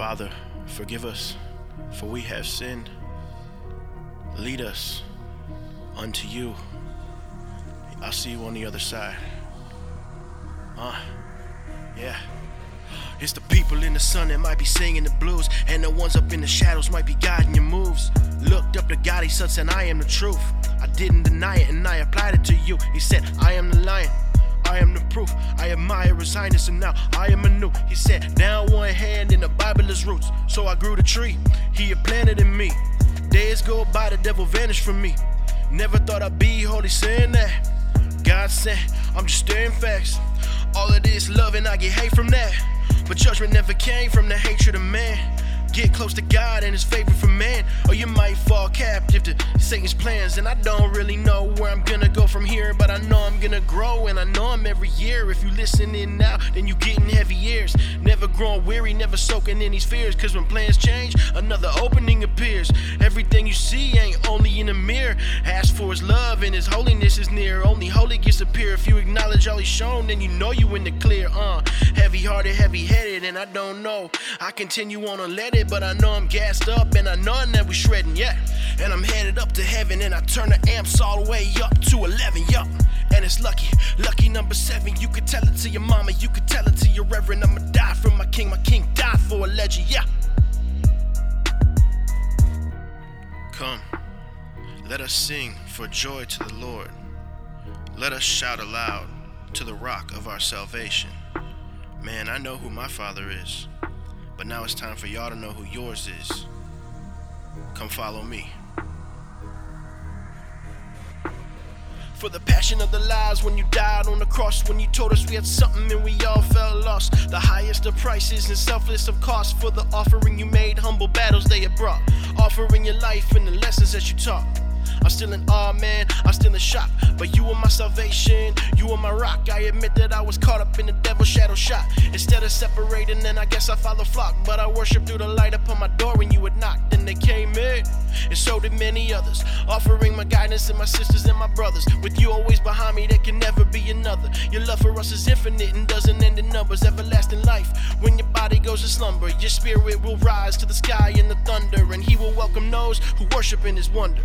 Father, forgive us, for we have sinned. Lead us unto you. I'll see you on the other side. Uh, yeah. It's the people in the sun that might be singing the blues, and the ones up in the shadows might be guiding your moves. Looked up to God, he said, and I am the truth. I didn't deny it, and I applied it to you. He said, I am the lion. I am the proof. I admire his highness, and now I am anew. He said, Down one hand in the Bible is roots. So I grew the tree he had planted in me. Days go by, the devil vanished from me. Never thought I'd be holy saying that. God said, I'm just staring facts. All of this love and I get hate from that. But judgment never came from the hatred of man. Get close to God and his favor from man, or you might fall captive to Satan's plans. And I don't really know where I'm gonna go from here, but I know I'm gonna grow, and I know I'm every year. If you listen in now, then you getting heavy years. Never growing weary, never soaking in these fears. Cause when plans change, another opening appears. Everything you see ain't only in the mirror. Ask for his love, and his holiness is near. Only holy gets appear if you acknowledge all he's shown, then you know you in the clear. Uh, heavy hearted, heavy headed, and I don't know. I continue on it but I know I'm gassed up and I know I'm never shredding, yet. And I'm headed up to heaven and I turn the amps all the way up to 11, yup. And it's lucky, lucky number seven. You could tell it to your mama, you could tell it to your reverend. I'ma die for my king, my king died for a legend, yeah. Come, let us sing for joy to the Lord. Let us shout aloud to the rock of our salvation. Man, I know who my father is. But now it's time for y'all to know who yours is. Come follow me. For the passion of the lies when you died on the cross, when you told us we had something and we all felt lost. The highest of prices and selfless of cost for the offering you made, humble battles they had brought. Offering your life and the lessons that you taught. I'm still in awe, man. I'm still in shock. But you were my salvation. You were my rock. I admit that I was caught up in the devil's shadow shot. Instead of separating, then I guess I follow flock. But I worship through the light upon my door when you had knocked. Then they came in. And so did many others. Offering my guidance and my sisters and my brothers. With you always behind me, there can never be another. Your love for us is infinite and doesn't end in numbers. Everlasting life. When your body goes to slumber, your spirit will rise to the sky in the thunder. And he will welcome those who worship in his wonder.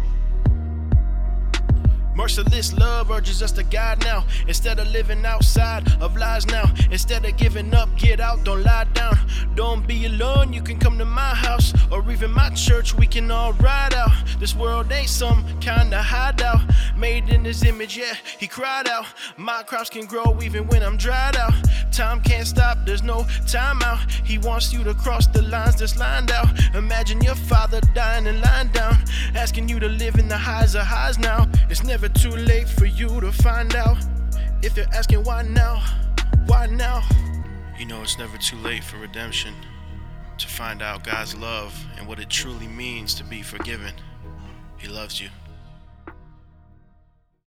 Merciless love urges us to guide now. Instead of living outside of lies now. Instead of giving up, get out, don't lie down. Be alone, you can come to my house or even my church. We can all ride out. This world ain't some kind of hideout. Made in his image, yeah, he cried out. My crops can grow even when I'm dried out. Time can't stop, there's no time out. He wants you to cross the lines that's lined out. Imagine your father dying and lying down. Asking you to live in the highs of highs now. It's never too late for you to find out. If you're asking why now, why now? You know, it's never too late for redemption to find out God's love and what it truly means to be forgiven. He loves you.